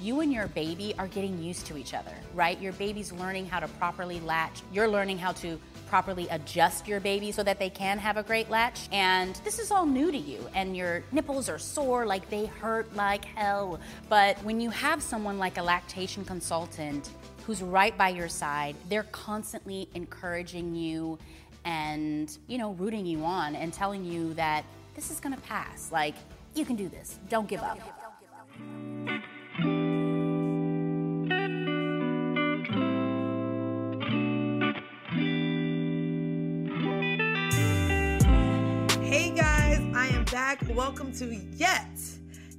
you and your baby are getting used to each other, right? Your baby's learning how to properly latch. You're learning how to properly adjust your baby so that they can have a great latch. And this is all new to you, and your nipples are sore, like they hurt like hell. But when you have someone like a lactation consultant who's right by your side, they're constantly encouraging you and, you know, rooting you on and telling you that this is gonna pass. Like, you can do this. Don't give up. Back. Welcome to Yet.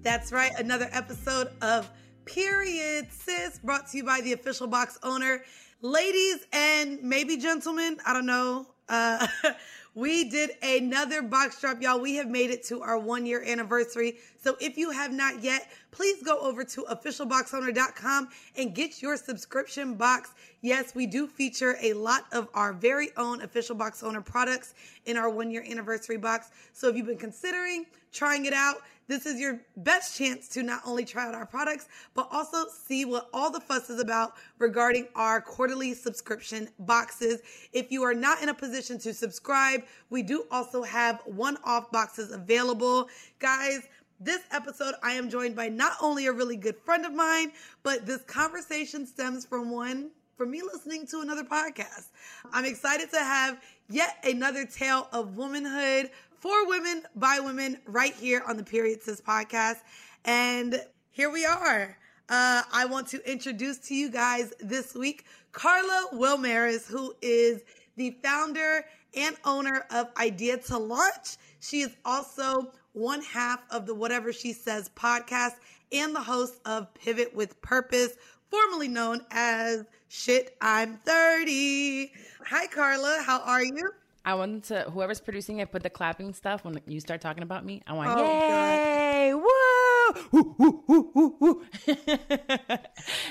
That's right, another episode of Period Sis brought to you by the official box owner. Ladies and maybe gentlemen, I don't know. Uh, we did another box drop, y'all. We have made it to our one year anniversary. So if you have not yet, please go over to officialboxowner.com and get your subscription box. Yes, we do feature a lot of our very own official box owner products in our one year anniversary box. So if you've been considering trying it out, this is your best chance to not only try out our products, but also see what all the fuss is about regarding our quarterly subscription boxes. If you are not in a position to subscribe, we do also have one off boxes available. Guys, this episode, I am joined by not only a really good friend of mine, but this conversation stems from one from me listening to another podcast. I'm excited to have yet another tale of womanhood for women by women right here on the Period Sis podcast. And here we are. Uh, I want to introduce to you guys this week Carla Wilmaris, who is the founder and owner of Idea to Launch. She is also one half of the Whatever She Says podcast and the host of Pivot with Purpose, formerly known as Shit, I'm 30. Hi, Carla. How are you? I wanted to whoever's producing it put the clapping stuff when you start talking about me. I want Oh, yay, woo, woo,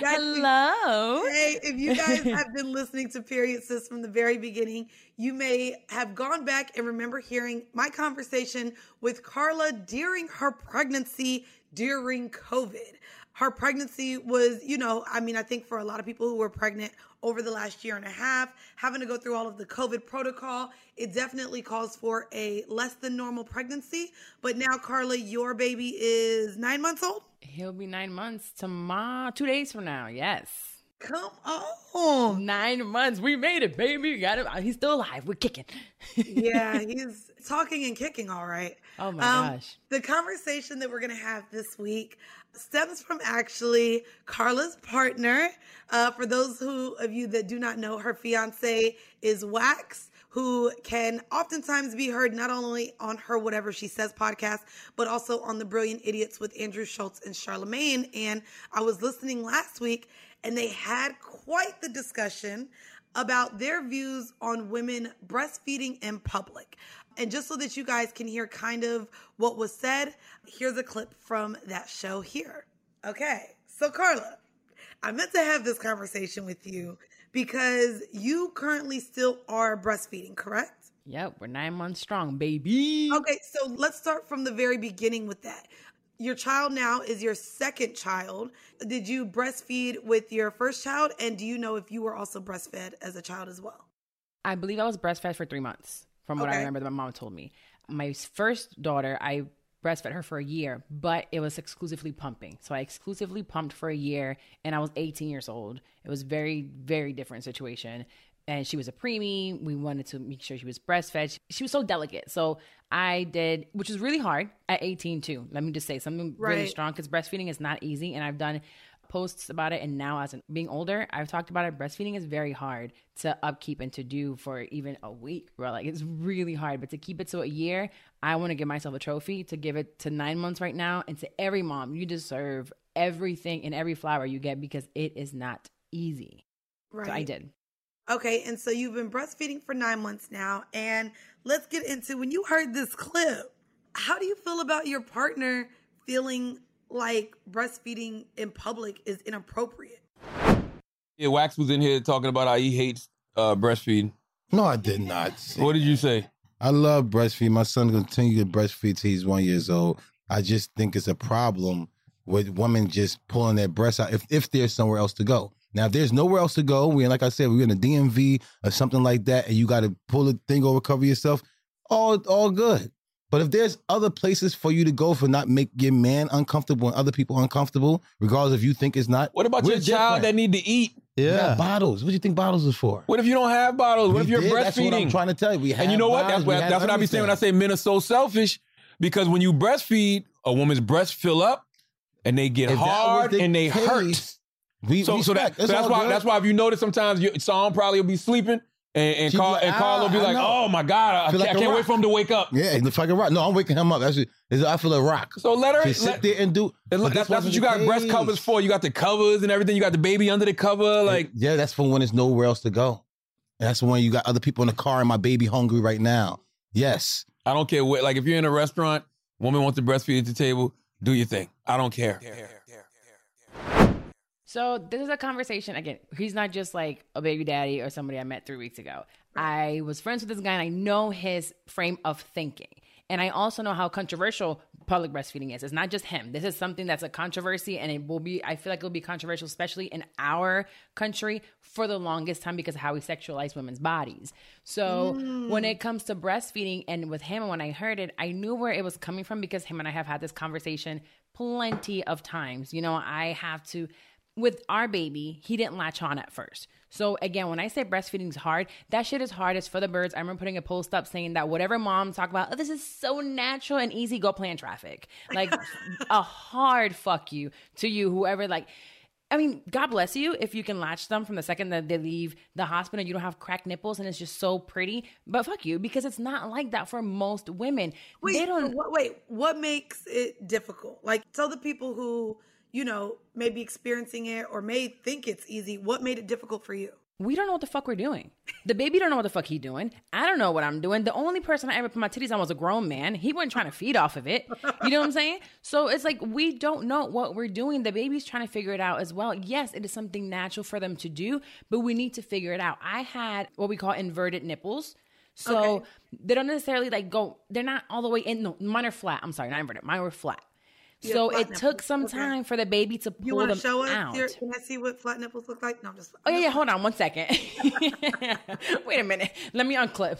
Hello. Hey, if you guys have been listening to Period Sis from the very beginning, you may have gone back and remember hearing my conversation with Carla during her pregnancy during COVID. Her pregnancy was, you know, I mean, I think for a lot of people who were pregnant over the last year and a half, having to go through all of the COVID protocol, it definitely calls for a less than normal pregnancy. But now, Carla, your baby is nine months old? He'll be nine months tomorrow, two days from now. Yes. Come on. Nine months. We made it, baby. Got him. He's still alive. We're kicking. yeah, he's talking and kicking all right. Oh my Um, gosh. The conversation that we're going to have this week stems from actually Carla's partner. Uh, for those who of you that do not know, her fiance is Wax, who can oftentimes be heard not only on her Whatever She Says podcast, but also on the Brilliant Idiots with Andrew Schulz and Charlemagne. And I was listening last week and they had quite the discussion about their views on women breastfeeding in public. And just so that you guys can hear kind of what was said, here's a clip from that show here. Okay, so Carla, I meant to have this conversation with you because you currently still are breastfeeding, correct? Yep. We're nine months strong, baby. Okay, so let's start from the very beginning with that. Your child now is your second child. Did you breastfeed with your first child? And do you know if you were also breastfed as a child as well? I believe I was breastfed for three months, from what I remember that my mom told me. My first daughter, I breastfed her for a year, but it was exclusively pumping. So I exclusively pumped for a year, and I was 18 years old. It was very, very different situation. And she was a preemie. We wanted to make sure she was breastfed. She was so delicate. So I did, which was really hard at 18 too. Let me just say something really strong because breastfeeding is not easy. And I've done posts about it and now as an, being older i've talked about it breastfeeding is very hard to upkeep and to do for even a week bro like it's really hard but to keep it to a year i want to give myself a trophy to give it to nine months right now and to every mom you deserve everything and every flower you get because it is not easy Right. so i did Okay, and so you've been breastfeeding for nine months now. And let's get into when you heard this clip, how do you feel about your partner feeling like breastfeeding in public is inappropriate? Yeah, Wax was in here talking about how he hates uh, breastfeeding. No, I did not. say What did you say? I love breastfeed. My son continue to breastfeed till he's one years old. I just think it's a problem with women just pulling their breasts out if, if there's somewhere else to go. Now, if there's nowhere else to go, we like I said, we're in a DMV or something like that, and you got to pull the thing over, cover yourself. All all good. But if there's other places for you to go for not make your man uncomfortable and other people uncomfortable, regardless if you think it's not. What about we're your child that need to eat? We got Yeah. bottles. What do you think bottles is for? What if you don't have bottles? What if you're did. That's what I'm trying to tell you. We and have you know what? That's bottles. We what have that's what I be saying when I say men are so selfish because when you breastfeed, a woman's breasts fill up and they get If that was hard the and they hurt. We, So, so, that, so that's why good. that's why if you notice sometimes your Psalm probably will be sleeping and, and Carl like, and Carl will be "Ah, I like, know." oh my God, I, like I can't wait for him to wake up. Yeah, like a rock. No, I'm waking him up. Actually, I feel a rock. So let her let, sit there and do. but look, that's, that's what you got breast covers for. You got the covers and everything. You got the baby under the cover. Like yeah, that's for when there's nowhere else to go. And that's when you got other people in the car and my baby hungry right now. Yes. I don't care what. Like if you're in a restaurant, woman wants to breastfeed at the table, do your thing. I don't care. So this is a conversation again. He's not just like a baby daddy or somebody I met three weeks ago. I was friends with this guy and I know his frame of thinking. And I also know how controversial public breastfeeding is. It's not just him. This is something that's a controversy and it will be, I feel like it will be controversial, especially in our country for the longest time because of how we sexualize women's bodies. So mm. when it comes to breastfeeding and with him, when I heard it, I knew where it was coming from because him and I have had this conversation plenty of times. You know, I have to, with our baby, he didn't latch on at first. So again, when I say breastfeeding is hard, that shit is hard. It's for the birds. I remember putting a post up saying that whatever moms talk about, oh, this is so natural and easy, go play in traffic. Like a hard fuck you to you, whoever like I mean, God bless you if you can latch them from the second that they leave the hospital. You don't have cracked nipples and it's just so pretty. But fuck you, because it's not like that for most women. Wait, they don't. What, wait, what makes it difficult? Like, tell the people who you know may be experiencing it or may think it's easy. What made it difficult for you? we don't know what the fuck we're doing. The baby don't know what the fuck he doing. I don't know what I'm doing. The only person I ever put my titties on was a grown man. He wasn't trying to feed off of it. You know what I'm saying? So it's like we don't know what we're doing. The baby's trying to figure it out as well. Yes, it is something natural for them to do, but we need to figure it out. I had what we call inverted nipples. So Okay. they don't necessarily like go, they're not all the way in. No, mine are flat. I'm sorry, not inverted. Mine were flat. You So it took some Okay. time for the baby to You pull want them to show us? out. Your, can I see what flat nipples look like? No, I'm just. Oh yeah, yeah. Hold on one second. Wait a minute. Let me unclip.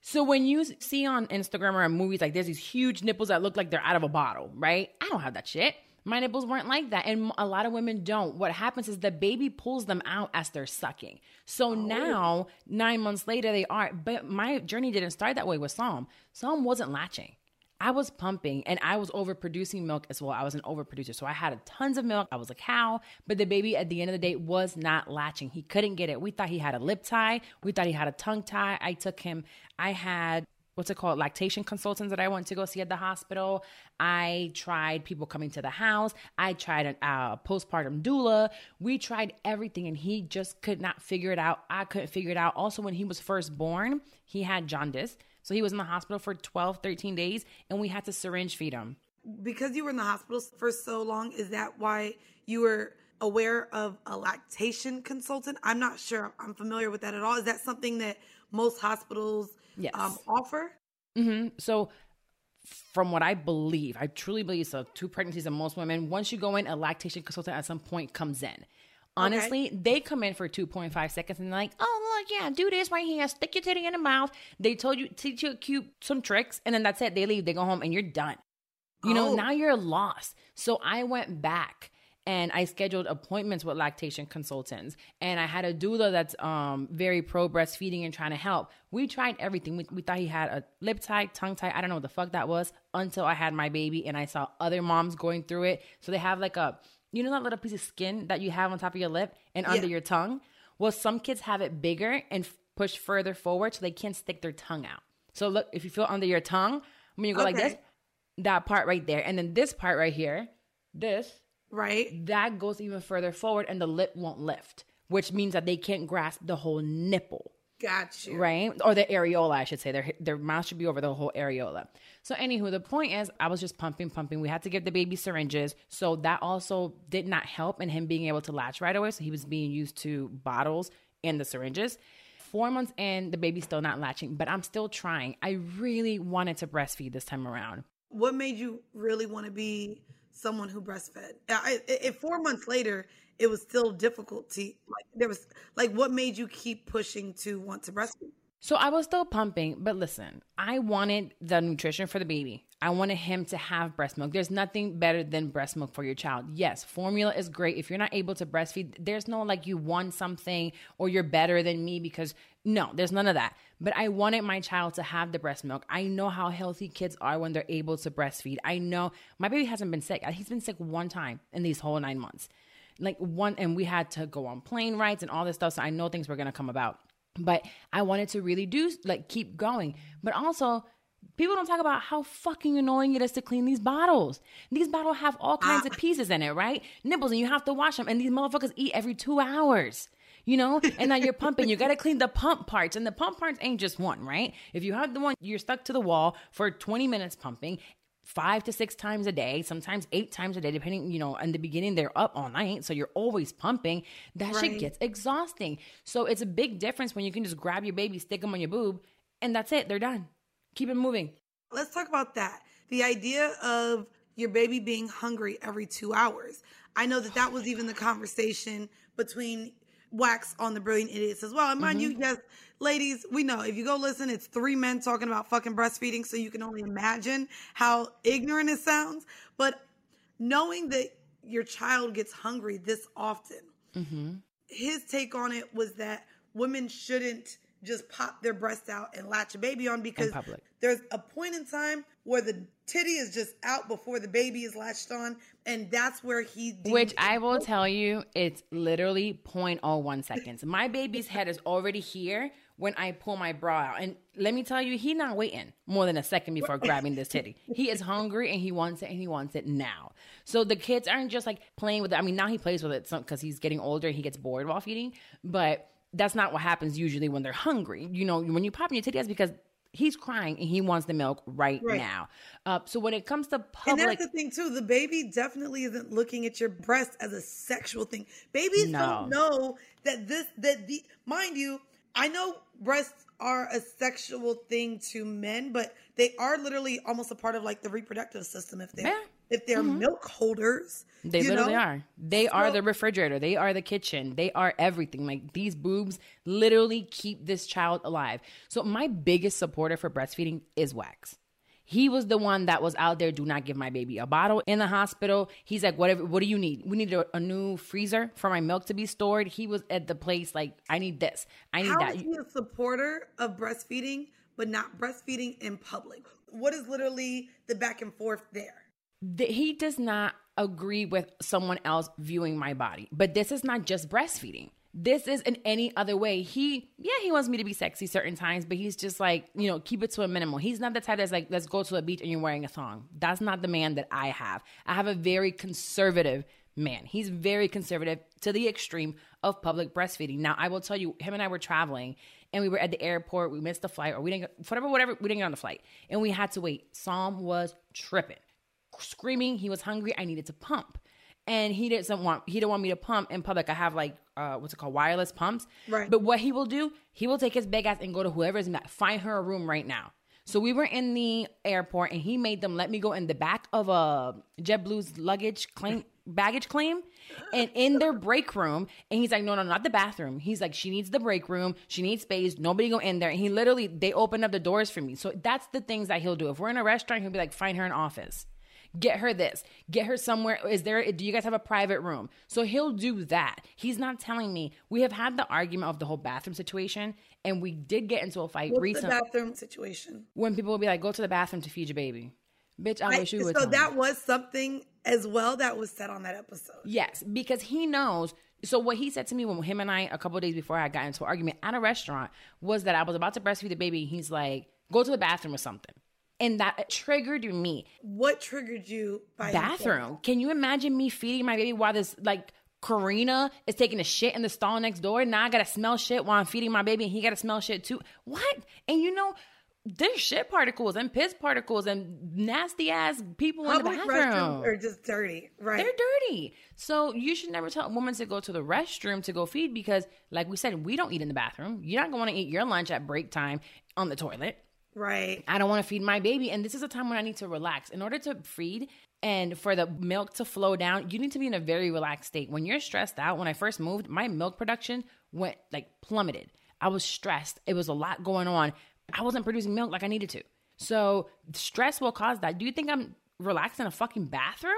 So when you see on Instagram or in movies like there's these huge nipples that look like they're out of a bottle, right? I don't have that shit. My nipples weren't like that, and a lot of women don't. What happens is the baby pulls them out as they're sucking. So oh. now, nine months later, they are. But my journey didn't start that way with Psalm. Psalm wasn't latching. I was pumping and I was overproducing milk as well. I was an overproducer. So I had tons of milk. I was a cow, but the baby at the end of the day was not latching. He couldn't get it. We thought he had a lip tie. We thought he had a tongue tie. I took him, I had what's it called lactation consultants that i went to go see at the hospital i tried people coming to the house i tried a uh, postpartum doula we tried everything and he just could not figure it out i couldn't figure it out also when he was first born he had jaundice so he was in the hospital for 12 13 days and we had to syringe feed him because you were in the hospital for so long, is that why you were aware of a lactation consultant? I'm not sure. I'm familiar with that at all. Is that something that most hospitals Yes. um, offer? hmm So, from what I believe, I truly believe so. Two pregnancies and most women, once you go in, a lactation consultant at some point comes in. Honestly, they come in for 2.5 seconds and they're like, oh, look, yeah, do this right here. Stick your titty in the mouth. They told you, teach you a cute, some tricks, and then that's it. They leave, they go home, and you're done. You know, Oh. now you're lost. So I went back and I scheduled appointments with lactation consultants. And I had a doula that's um, very pro breastfeeding and trying to help. We tried everything. We, we thought he had a lip tie, tongue tie. I don't know what the fuck that was until I had my baby and I saw other moms going through it. So they have like a, you know, that little piece of skin that you have on top of your lip and under Yeah. your tongue? Well, some kids have it bigger and f- push further forward so they can't stick their tongue out. So look, if you feel under your tongue, when you go like this, that part right there. And then this part right here, this, Right? that goes even further forward and the lip won't lift, which means that they can't grasp the whole nipple, Got you. right? Or the areola, I should say. Their, their mouth should be over the whole areola. So, anywho, the point is, I was just pumping, pumping. We had to give the baby syringes. So, that also did not help in him being able to latch right away. So, he was being used to bottles and the syringes. Four months in, the baby's still not latching, but I'm still trying. I really wanted to breastfeed this time around. What made you really want to be someone who breastfed. I, if four months later it was still difficult to like there was like what made you keep pushing to want to breastfeed? So I was still pumping, but listen, I wanted the nutrition for the baby. I wanted him to have breast milk. There's nothing better than breast milk for your child. Yes, formula is great. If you're not able to breastfeed, there's no like you won something or you're better than me because no, there's none of that. But I wanted my child to have the breast milk. I know how healthy kids are when they're able to breastfeed. I know my baby hasn't been sick. He's been sick one time in these whole nine months. Like one, and we had to go on plane rides and all this stuff. So I know things were going to come about but I wanted to really do like keep going. But also, people don't talk about how fucking annoying it is to clean these bottles. These bottles have all kinds of ah. pieces in it, right? Nibbles, and you have to wash them. And these motherfuckers eat every two hours. You know, and now you're pumping. You got to clean the pump parts, and the pump parts ain't just one, right? If you have the one, you're stuck to the wall for 20 minutes pumping, five to six times a day, sometimes eight times a day, depending, you know, in the beginning they're up all night. So you're always pumping. That right. shit gets exhausting. So it's a big difference when you can just grab your baby, stick them on your boob, and that's it. They're done. Keep it moving. Let's talk about that. The idea of your baby being hungry every two hours. I know that that was even the conversation between Wax on the Brilliant Idiots as well. And mind mm-hmm. you, yes, ladies, we know if you go listen, it's three men talking about fucking breastfeeding, so you can only imagine how ignorant it sounds. But knowing that your child gets hungry this often, mm-hmm. his take on it was that women shouldn't just pop their breast out and latch a baby on because there's a point in time where the titty is just out before the baby is latched on and that's where he which i will tell you it's literally 0.01 seconds my baby's head is already here when i pull my bra out and let me tell you he's not waiting more than a second before grabbing this titty he is hungry and he wants it and he wants it now so the kids aren't just like playing with it i mean now he plays with it because he's getting older and he gets bored while feeding but that's not what happens usually when they're hungry. You know, when you pop in your titty, that's because he's crying and he wants the milk right, right. now. Uh, so when it comes to public, and that's the thing too. The baby definitely isn't looking at your breast as a sexual thing. Babies no. don't know that this that the mind you. I know breasts are a sexual thing to men, but they are literally almost a part of like the reproductive system if they yeah if they're mm-hmm. milk holders. They literally know? are. They are the refrigerator. They are the kitchen. They are everything. Like these boobs literally keep this child alive. So my biggest supporter for breastfeeding is Wax. He was the one that was out there. Do not give my baby a bottle in the hospital. He's like, whatever. What do you need? We need a, a new freezer for my milk to be stored. He was at the place like, I need this. I need How that. Is he a supporter of breastfeeding, but not breastfeeding in public? What is literally the back and forth there? that he does not agree with someone else viewing my body. But this is not just breastfeeding. This is in any other way. He, yeah, he wants me to be sexy certain times, but he's just like, you know, keep it to a minimal. He's not the type that's like, let's go to a beach and you're wearing a thong. That's not the man that I have. I have a very conservative man. He's very conservative to the extreme of public breastfeeding. Now, I will tell you, him and I were traveling and we were at the airport. We missed the flight or we didn't, whatever, whatever, we didn't get on the flight and we had to wait. Psalm was tripping screaming. He was hungry. I needed to pump. And he didn't want he didn't want me to pump in public. I have like uh, what's it called, wireless pumps. Right. But what he will do, he will take his big ass and go to whoever's in that find her a room right now. So we were in the airport, and he made them let me go in the back of a JetBlue's luggage claim baggage claim, and in their break room. And he's like, no, no, not the bathroom. He's like, she needs the break room. She needs space. Nobody go in there. And he literally they opened up the doors for me. So that's the things that he'll do. If we're in a restaurant, he'll be like, find her an office get her this, get her somewhere. Is there, do you guys have a private room? So he'll do that. He's not telling me. We have had the argument of the whole bathroom situation, and we did get into a fight What's recently. the bathroom situation? When people will be like, go to the bathroom to feed your baby. Bitch, I, I wish you would. So that me. was something as well that was said on that episode. Yes, because he knows. So what he said to me when him and I a couple days before I got into an argument at a restaurant was that I was about to breastfeed the baby. He's like, go to the bathroom or something and that triggered me. What triggered you? Bathroom. Can you imagine me feeding my baby while this like Karina is taking a shit in the stall next door? Now I gotta smell shit while I'm feeding my baby, and he gotta smell shit too. What? And you know. There's shit particles and piss particles and nasty ass people Public in the bathroom. Are just dirty, right? They're dirty. So you should never tell a woman to go to the restroom to go feed because, like we said, we don't eat in the bathroom. You're not going to eat your lunch at break time on the toilet. Right. I don't want to feed my baby. And this is a time when I need to relax. In order to feed, And for the milk to flow down, you need to be in a very relaxed state. When you're stressed out, when I first moved, my milk production went like plummeted. I was stressed. It was a lot going on. I wasn't producing milk like I needed to. So stress will cause that. Do you think I'm relaxed in a fucking bathroom?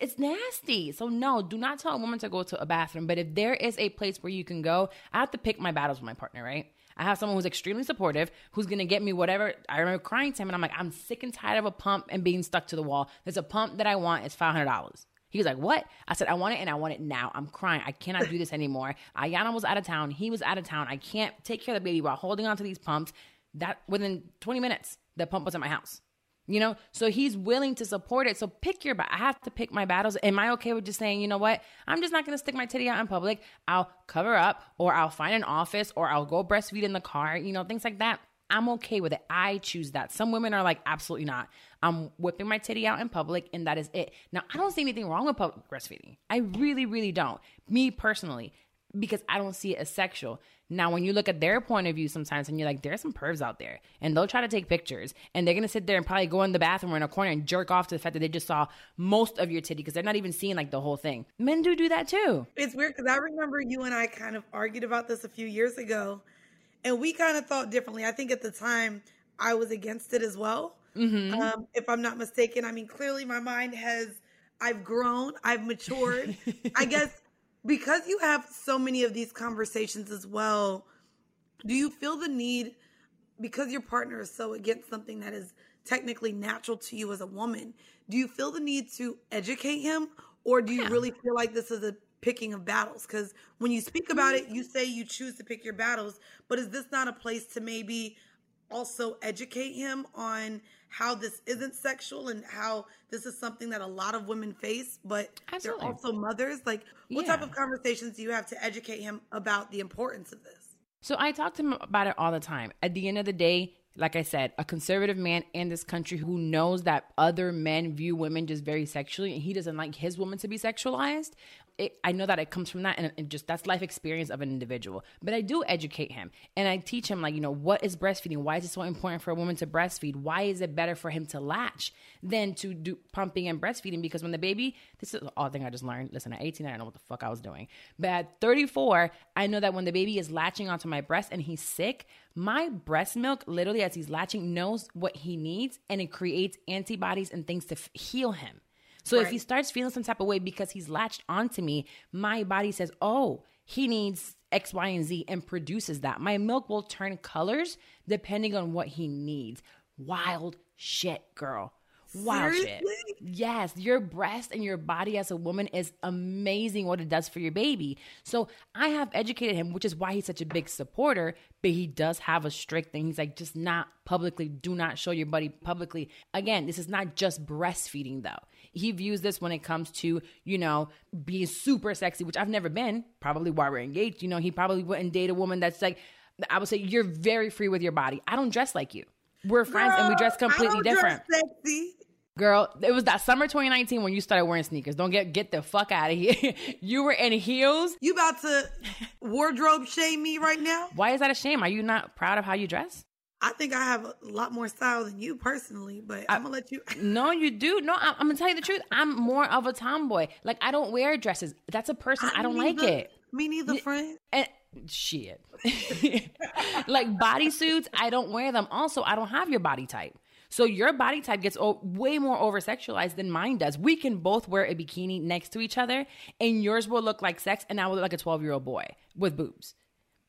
It's nasty. So no, do not tell a woman to go to a bathroom. But if there is a place where you can go, I have to pick my battles with my partner, right? I have someone who's extremely supportive, who's gonna get me whatever. I remember crying to him, and I'm like, I'm sick and tired of a pump and being stuck to the wall. There's a pump that I want. It's five hundred dollars. He was like, What? I said, I want it and I want it now. I'm crying. I cannot do this anymore. Ayana was out of town. He was out of town. I can't take care of the baby while holding on to these pumps. That within 20 minutes, the pump was in my house. You know, so he's willing to support it. So pick your. I have to pick my battles. Am I okay with just saying, you know what? I'm just not going to stick my titty out in public. I'll cover up, or I'll find an office, or I'll go breastfeed in the car. You know, things like that. I'm okay with it. I choose that. Some women are like, absolutely not. I'm whipping my titty out in public, and that is it. Now, I don't see anything wrong with public breastfeeding. I really, really don't. Me personally, because I don't see it as sexual. Now, when you look at their point of view sometimes and you're like, there's some pervs out there and they'll try to take pictures and they're going to sit there and probably go in the bathroom or in a corner and jerk off to the fact that they just saw most of your titty because they're not even seeing like the whole thing. Men do do that too. It's weird because I remember you and I kind of argued about this a few years ago and we kind of thought differently. I think at the time I was against it as well. Mm-hmm. Um, if I'm not mistaken, I mean, clearly my mind has, I've grown, I've matured. I guess because you have so many of these conversations as well, do you feel the need because your partner is so against something that is technically natural to you as a woman? Do you feel the need to educate him, or do you Yeah. really feel like this is a picking of battles? Because when you speak about mm. it, you say you choose to pick your battles, but is this not a place to maybe also educate him on how this isn't sexual and how this is something that a lot of women face, but Absolutely. they're also mothers? Like, what type of conversations do you have to educate him about the importance of this? So I talk to him about it all the time. At the end of the day, like I said, a conservative man in this country who knows that other men view women just very sexually and he doesn't like his woman to be sexualized. It, I know that it comes from that and, and just that's life experience of an individual. But I do educate him and I teach him, like, you know, what is breastfeeding? Why is it so important for a woman to breastfeed? Why is it better for him to latch than to do pumping and breastfeeding? Because when the baby, this is all thing I just learned. Listen, at 18, I don't know what the fuck I was doing. But at 34, I know that when the baby is latching onto my breast and he's sick, my breast milk, literally as he's latching, knows what he needs and it creates antibodies and things to f- heal him. So if he starts feeling some type of way because he's latched onto me, my body says, oh, he needs X, Y, and Z and produces that. My milk will turn colors depending on what he needs. Wild shit, girl. Wild shit. Yes, your breast and your body as a woman is amazing what it does for your baby. So I have educated him, which is why he's such a big supporter, but he does have a strict thing. He's like, just not publicly, do not show your buddy publicly. Again, this is not just breastfeeding though. He views this when it comes to, you know, being super sexy, which I've never been, probably why we're engaged. You know, he probably wouldn't date a woman that's like, I would say, you're very free with your body. I don't dress like you. We're friends and we dress Girl, completely different. Dress sexy. Girl, it was that summer 2019 when you started wearing sneakers. Don't get get the fuck out of here. you were in heels. You about to wardrobe shame me right now? Why is that a shame? Are you not proud of how you dress? I think I have a lot more style than you personally, but I, am gonna let you. No, you do. No, I'm, I'm gonna tell you the truth. I'm more of a tomboy. Like I don't wear dresses. That's a person I, don't Me like it. Me neither, friend. And shit. like bodysuits, I don't wear them. Also, I don't have your body type. So your body type gets o- way more over sexualized than mine does. We can both wear a bikini next to each other, and yours will look like sex, and I will look like a 12 year old boy with boobs.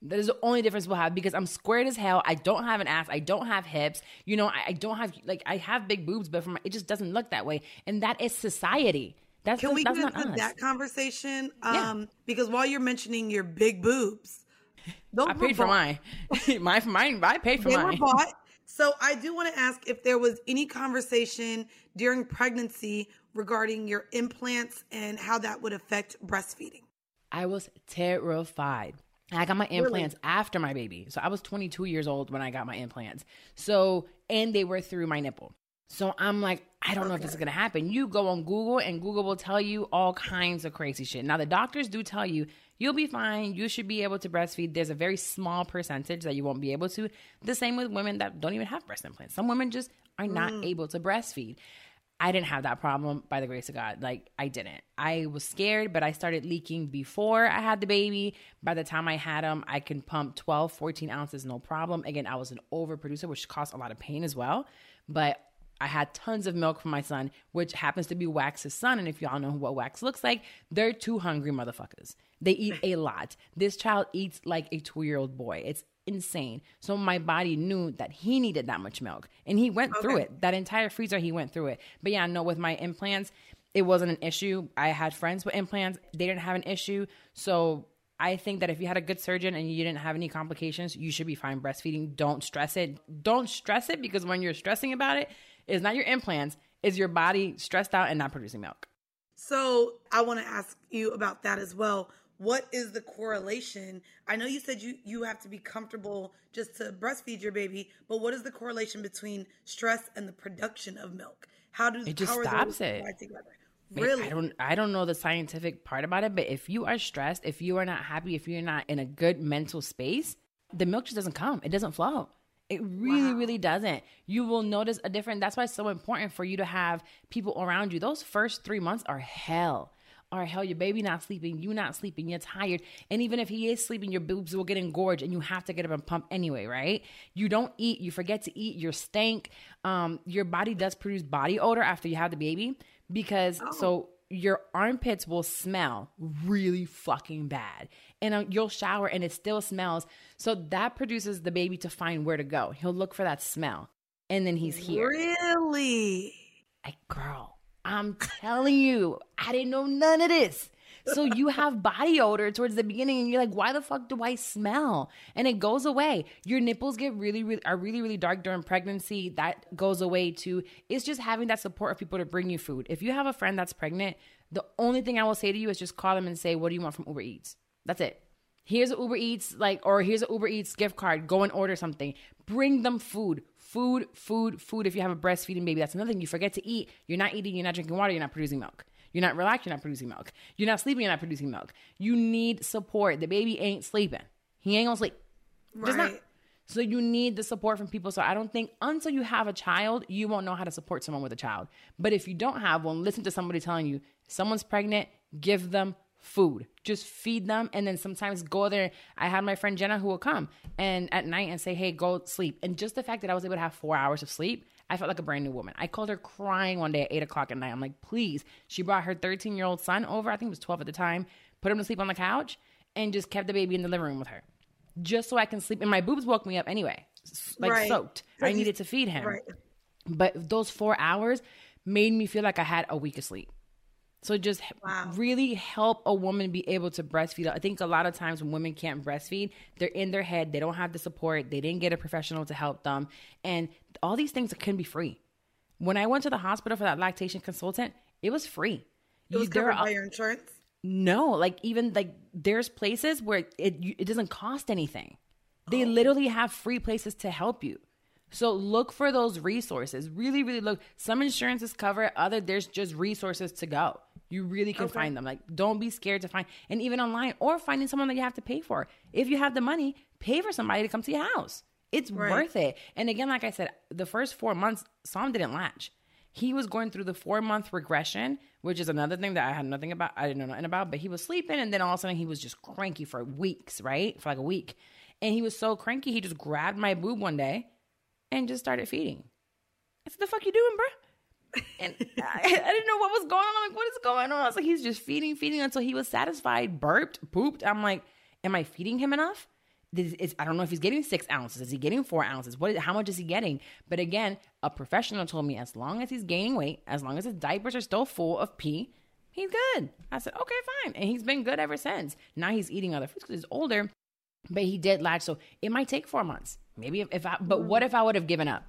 That is the only difference we'll have because I'm squared as hell. I don't have an ass. I don't have hips. You know, I, I don't have like I have big boobs, but from it just doesn't look that way. And that is society. That's Can we that's get into that conversation? Yeah. Um, because while you're mentioning your big boobs, those I paid for mine. mine, mine. I paid for They mine. were bought. So I do want to ask if there was any conversation during pregnancy regarding your implants and how that would affect breastfeeding. I was terrified. I got my implants after my baby. So I was 22 years old when I got my implants. So, and they were through my nipple. So I'm like, I don't know if this is gonna happen. You go on Google and Google will tell you all kinds of crazy shit. Now, the doctors do tell you you'll be fine. You should be able to breastfeed. There's a very small percentage that you won't be able to. The same with women that don't even have breast implants. Some women just are not mm. able to breastfeed. I didn't have that problem by the grace of God. Like I didn't. I was scared, but I started leaking before I had the baby. By the time I had him, I can pump 12, 14 ounces, no problem. Again, I was an overproducer, which caused a lot of pain as well. But I had tons of milk for my son, which happens to be Wax's son. And if y'all know what Wax looks like, they're two hungry motherfuckers. They eat a lot. This child eats like a two year old boy. It's insane. So my body knew that he needed that much milk and he went okay. through it. That entire freezer, he went through it. But yeah, no, with my implants, it wasn't an issue. I had friends with implants, they didn't have an issue. So I think that if you had a good surgeon and you didn't have any complications, you should be fine breastfeeding. Don't stress it. Don't stress it because when you're stressing about it, it's not your implants, it's your body stressed out and not producing milk. So I want to ask you about that as well what is the correlation i know you said you you have to be comfortable just to breastfeed your baby but what is the correlation between stress and the production of milk how do it just stops it really i don't i don't know the scientific part about it but if you are stressed if you are not happy if you're not in a good mental space the milk just doesn't come it doesn't flow it really, wow. really doesn't. You will notice a difference. That's why it's so important for you to have people around you. Those first three months are hell or hell, your baby not sleeping, you not sleeping, you're tired. And even if he is sleeping, your boobs will get engorged and you have to get up and pump anyway, right? You don't eat, you forget to eat, you're stank. Um, your body does produce body odor after you have the baby because oh. so your armpits will smell really fucking bad. And um, you'll shower and it still smells. So that produces the baby to find where to go. He'll look for that smell. And then he's here. Really? Like, girl, I'm telling you, I didn't know none of this. So you have body odor towards the beginning, and you're like, "Why the fuck do I smell?" And it goes away. Your nipples get really, really are really, really dark during pregnancy. That goes away too. It's just having that support of people to bring you food. If you have a friend that's pregnant, the only thing I will say to you is just call them and say, "What do you want from Uber Eats?" That's it. Here's an Uber Eats like, or here's an Uber Eats gift card. Go and order something. Bring them food food, food, food. If you have a breastfeeding baby, that's another thing. You forget to eat. You're not eating, you're not drinking water, you're not producing milk. You're not relaxed, you're not producing milk. You're not sleeping, you're not producing milk. You need support. The baby ain't sleeping. He ain't gonna sleep. Just right. not. So you need the support from people. So I don't think until you have a child, you won't know how to support someone with a child. But if you don't have one, listen to somebody telling you someone's pregnant, give them food. Just feed them and then sometimes go there. I had my friend Jenna who will come and at night and say, Hey, go sleep. And just the fact that I was able to have four hours of sleep, I felt like a brand new woman. I called her crying one day at eight o'clock at night. I'm like, please. She brought her 13 year old son over, I think he was 12 at the time, put him to sleep on the couch and just kept the baby in the living room with her. Just so I can sleep. And my boobs woke me up anyway, like right. soaked. I needed to feed him. Right. But those four hours made me feel like I had a week of sleep. So just wow. really help a woman be able to breastfeed. I think a lot of times when women can't breastfeed, they're in their head, they don't have the support, they didn't get a professional to help them, and all these things can be free. When I went to the hospital for that lactation consultant, it was free. It was covered by your insurance. No, like even like there's places where it it doesn't cost anything. They oh. literally have free places to help you. So look for those resources. Really, really look. Some insurances cover it, other there's just resources to go. You really can okay. find them. Like, don't be scared to find, and even online or finding someone that you have to pay for. If you have the money, pay for somebody to come to your house. It's right. worth it. And again, like I said, the first four months, Sam didn't latch. He was going through the four month regression, which is another thing that I had nothing about. I didn't know nothing about, but he was sleeping, and then all of a sudden he was just cranky for weeks, right? For like a week. And he was so cranky, he just grabbed my boob one day and just started feeding. I said, "The fuck you doing, bro?" and I, I, didn't know what was going on. I'm like, what is going on? I was like, he's just feeding, feeding until he was satisfied, burped, pooped. I'm like, am I feeding him enough? This is, I don't know if he's getting six ounces. Is he getting four ounces? What? How much is he getting? But again, a professional told me as long as he's gaining weight, as long as his diapers are still full of pee, he's good. I said, okay, fine. And he's been good ever since. Now he's eating other foods because he's older, but he did latch. So it might take four months. Maybe if, if I, but mm-hmm. what if I would have given up?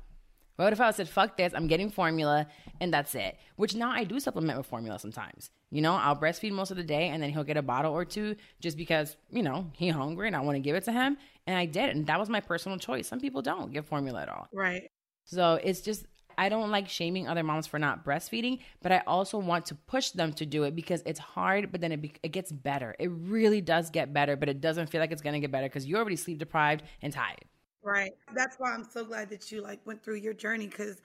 What if I said, fuck this, I'm getting formula and that's it? Which now I do supplement with formula sometimes. You know, I'll breastfeed most of the day and then he'll get a bottle or two just because, you know, he hungry and I want to give it to him. And I did. And that was my personal choice. Some people don't give formula at all. Right. So it's just, I don't like shaming other moms for not breastfeeding, but I also want to push them to do it because it's hard, but then it, be- it gets better. It really does get better, but it doesn't feel like it's going to get better because you're already sleep deprived and tired. Right. That's why I'm so glad that you like went through your journey because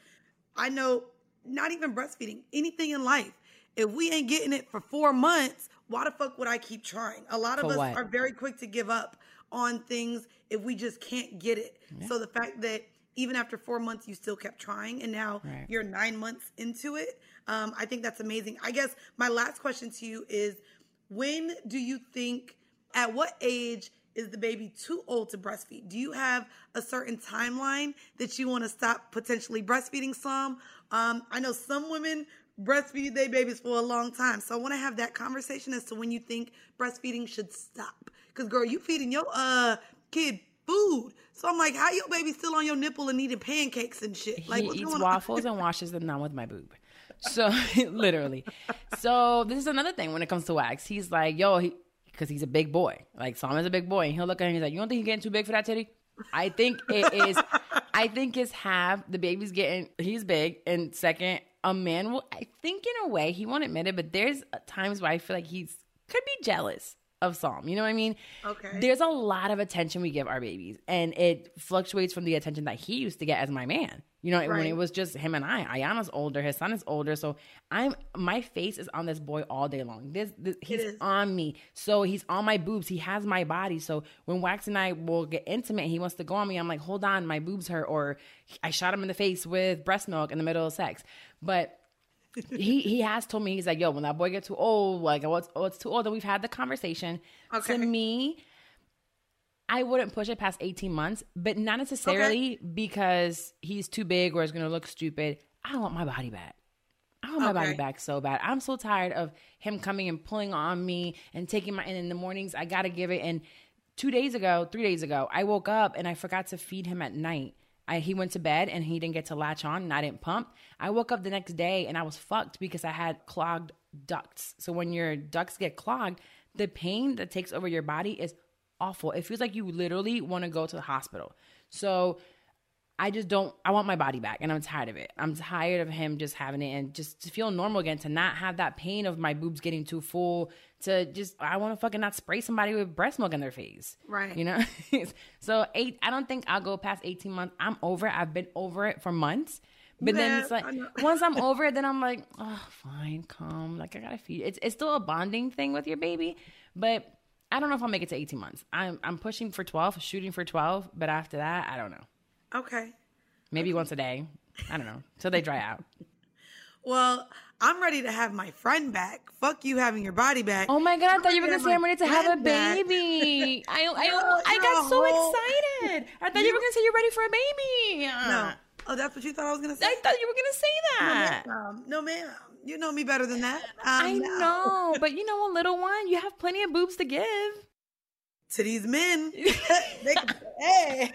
I know not even breastfeeding, anything in life. If we ain't getting it for four months, why the fuck would I keep trying? A lot of For us what? are very quick to give up on things if we just can't get it. So the fact that even after four months, you still kept trying, and now Right. you're nine months into it, um, I think that's amazing. I guess my last question to you is when do you think, at what age is the baby too old to breastfeed? Do you have a certain timeline that you want to stop potentially breastfeeding some? Um, I know some women breastfeed their babies for a long time. So I want to have that conversation as to when you think breastfeeding should stop. Because, girl, you feeding your uh kid food. So I'm like, how your baby still on your nipple and eating pancakes and shit? Like, he eats waffles and washes them down with my boob. So literally. So this is another thing when it comes to wax. He's like, yo, he because he's a big boy. Like Sam is a big boy, and he'll look at him. And he's like, you don't think he's getting too big for that titty? I think it is. I think it's half. The baby's getting. He's big, and second, a man will. I think in a way he won't admit it, but there's times where I feel like he's could be jealous of Psalm. You know what I mean? Okay. There's a lot of attention we give our babies, and it fluctuates from the attention that he used to get as my man. You know, when it was just him and I. Ayana's older, his son is older, so I'm my face is on this boy all day long. This, this he's on me, so he's on my boobs. He has my body. So when Wax and I will get intimate, he wants to go on me. I'm like, hold on, my boobs hurt, or I shot him in the face with breast milk in the middle of sex. But he he has told me he's like, yo, when that boy gets too old, like, oh, it's, oh, it's too old. And we've had the conversation. Okay. To me, I wouldn't push it past 18 months, but not necessarily because he's too big or it's going to look stupid. I want my body back. I want my body back so bad. I'm so tired of him coming and pulling on me and taking my, and in the mornings, I got to give it. And two days ago, three days ago, I woke up and I forgot to feed him at night. I, he went to bed and he didn't get to latch on and I didn't pump. I woke up the next day and I was fucked because I had clogged ducts. So when your ducts get clogged, the pain that takes over your body is awful. It feels like you literally want to go to the hospital. So I just don't. I want my body back, and I'm tired of it. I'm tired of him just having it and just to feel normal again. To not have that pain of my boobs getting too full. To just, I want to fucking not spray somebody with breast milk in their face. Right. You know. so eight. I don't think I'll go past 18 months. I'm over it. I've been over it for months. But then it's like once I'm over it, then I'm like, oh, fine, calm. Like I gotta feed. It's it's still a bonding thing with your baby, but I don't know if I'll make it to 18 months. I'm I'm pushing for 12, shooting for 12, but after that, I don't know. Okay. Maybe once a day. I don't know. Till they dry out. Well, I'm ready to have my friend back. Fuck you having your body back. Oh my god, I thought you were gonna say I'm ready to have a baby. I I, I got so whole- excited. I thought you were gonna say you're ready for a baby. No. Oh, that's what you thought I was gonna say. I thought you were gonna say that. Um, no, ma'am. You know me better than that. Um, I no. know, but you know, a little one, you have plenty of boobs to give. To these men, they can, hey,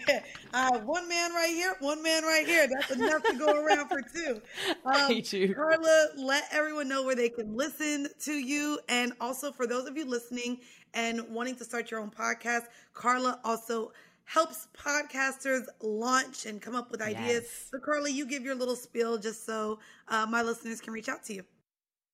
uh, one man right here, one man right here. That's enough to go around for two. Um, hate you. Carla, let everyone know where they can listen to you. And also, for those of you listening and wanting to start your own podcast, Carla also helps podcasters launch and come up with ideas. Yes. So, Carla, you give your little spiel just so uh, my listeners can reach out to you.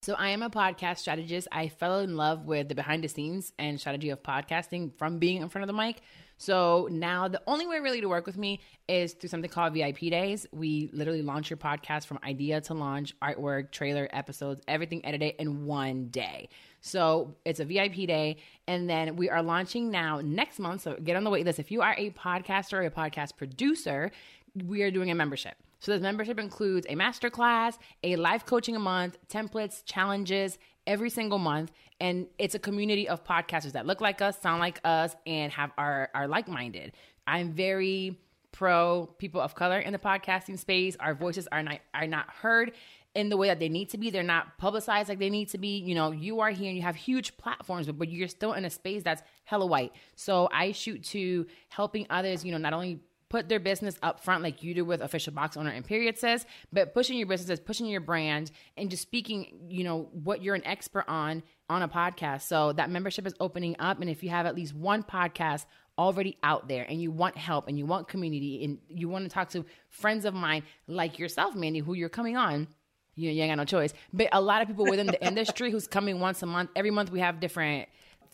So I am a podcast strategist. I fell in love with the behind the scenes and strategy of podcasting from being in front of the mic. So now the only way really to work with me is through something called VIP days. We literally launch your podcast from idea to launch, artwork, trailer, episodes, everything edited in one day. So it's a VIP day. And then we are launching now next month. So get on the wait list. If you are a podcaster or a podcast producer, we are doing a membership. So this membership includes a masterclass, a live coaching a month, templates, challenges every single month, and it's a community of podcasters that look like us, sound like us, and have are are like minded. I'm very pro people of color in the podcasting space. Our voices are not are not heard in the way that they need to be. They're not publicized like they need to be. You know, you are here and you have huge platforms, but, but you're still in a space that's hella white. So I shoot to helping others, you know, not only put their business up front like you do with official box owner and Period Sis but pushing your businesses pushing your brand and just speaking you know what you're an expert on on a podcast so that membership is opening up and if you have at least one podcast already out there and you want help and you want community and you want to talk to friends of mine like yourself mandy who you're coming on you, you ain't got no choice but a lot of people within the industry who's coming once a month every month we have different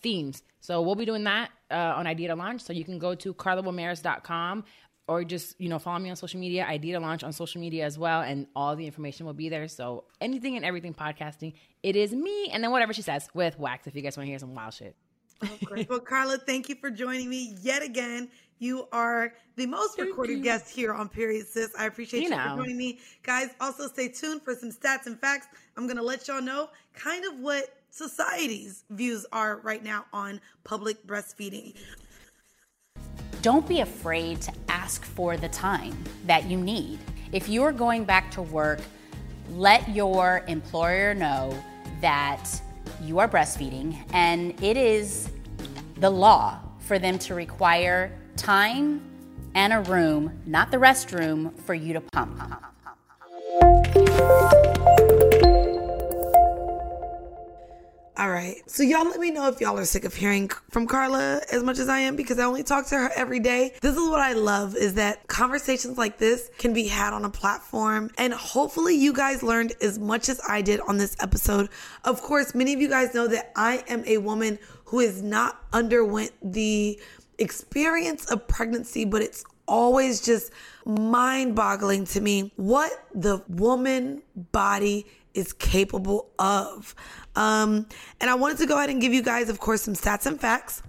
themes. So we'll be doing that uh, on Idea to Launch. So you can go to carlawilmaris.com or just you know follow me on social media. I did a launch on social media as well, and all the information will be there. So anything and everything podcasting, it is me, and then whatever she says with wax. If you guys want to hear some wild shit. Oh, great. well, Carla, thank you for joining me yet again. You are the most recorded guest here on Period Sis. I appreciate you, You you for joining me. Guys, also stay tuned for some stats and facts. I'm to let y'all know kind of what society's views are right now on public breastfeeding. Don't be afraid to ask for the time that you need. If you're going back to work, let your employer know that you are breastfeeding and it is the law for them to require time and a room, not the restroom, for you to pump. All right. So y'all let me know if y'all are sick of hearing from Carla as much as I am because I only talk to her every day. This is what I love is that conversations like this can be had on a platform and hopefully you guys learned as much as I did on this episode. Of course, many of you guys know that I am a woman who has not underwent the experience of pregnancy, but it's always just mind boggling to me what the woman body is capable of. Um, and I wanted to go ahead and give you guys, of course, some stats and facts.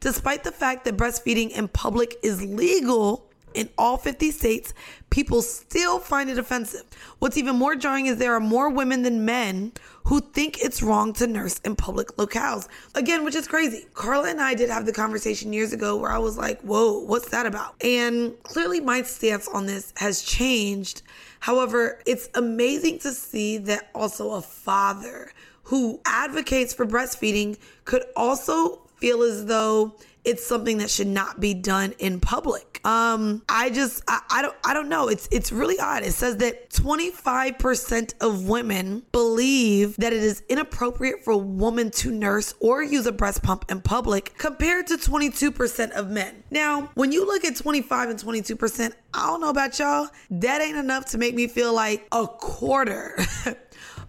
Despite the fact that breastfeeding in public is legal in all 50 states, people still find it offensive. What's even more jarring is there are more women than men who think it's wrong to nurse in public locales. Again, which is crazy. Carla and I did have the conversation years ago where I was like, whoa, what's that about? And clearly my stance on this has changed. However, it's amazing to see that also a father who advocates for breastfeeding could also feel as though it's something that should not be done in public. Um, I just I, I don't I don't know. It's it's really odd. It says that 25% of women believe that it is inappropriate for a woman to nurse or use a breast pump in public compared to 22% of men. Now, when you look at 25 and 22%, I don't know about y'all, that ain't enough to make me feel like a quarter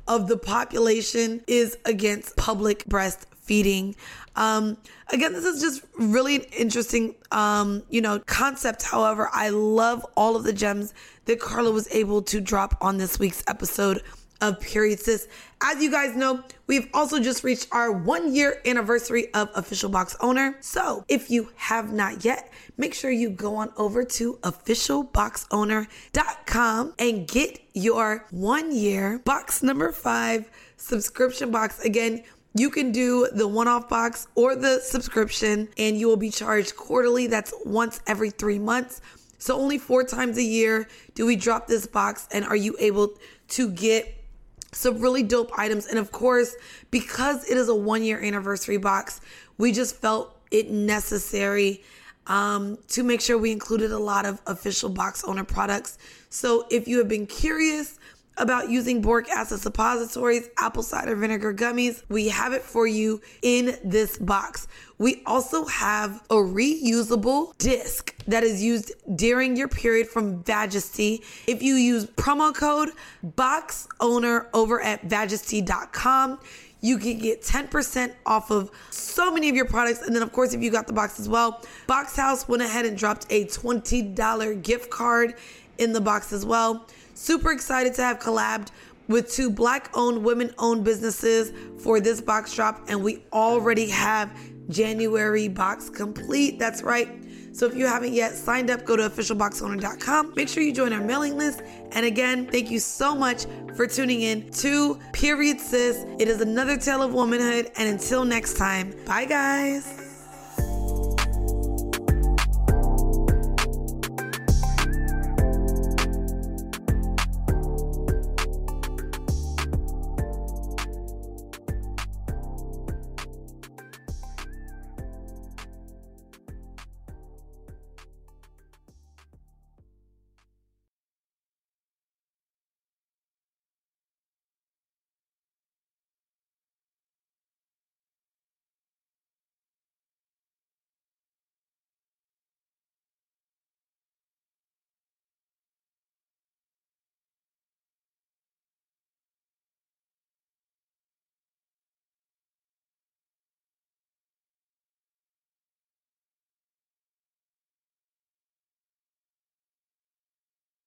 of the population is against public breastfeeding. Um, again, this is just really an interesting, um, you know, concept. However, I love all of the gems that Carla was able to drop on this week's episode of Period Sis. As you guys know, we've also just reached our one year anniversary of Official Box Owner. So if you have not yet, make sure you go on over to officialboxowner.com and get your one year box number five subscription box. Again, you can do the one off box or the subscription, and you will be charged quarterly. That's once every three months. So, only four times a year do we drop this box, and are you able to get some really dope items? And of course, because it is a one year anniversary box, we just felt it necessary um, to make sure we included a lot of official box owner products. So, if you have been curious, about using boric acid suppositories, apple cider vinegar gummies, we have it for you in this box. We also have a reusable disc that is used during your period from Vagisty. If you use promo code box owner over at vagisty.com, you can get 10% off of so many of your products. And then, of course, if you got the box as well, Box House went ahead and dropped a $20 gift card in the box as well. Super excited to have collabed with two black owned, women owned businesses for this box drop. And we already have January box complete. That's right. So if you haven't yet signed up, go to officialboxowner.com. Make sure you join our mailing list. And again, thank you so much for tuning in to Period Sis. It is another tale of womanhood. And until next time, bye guys.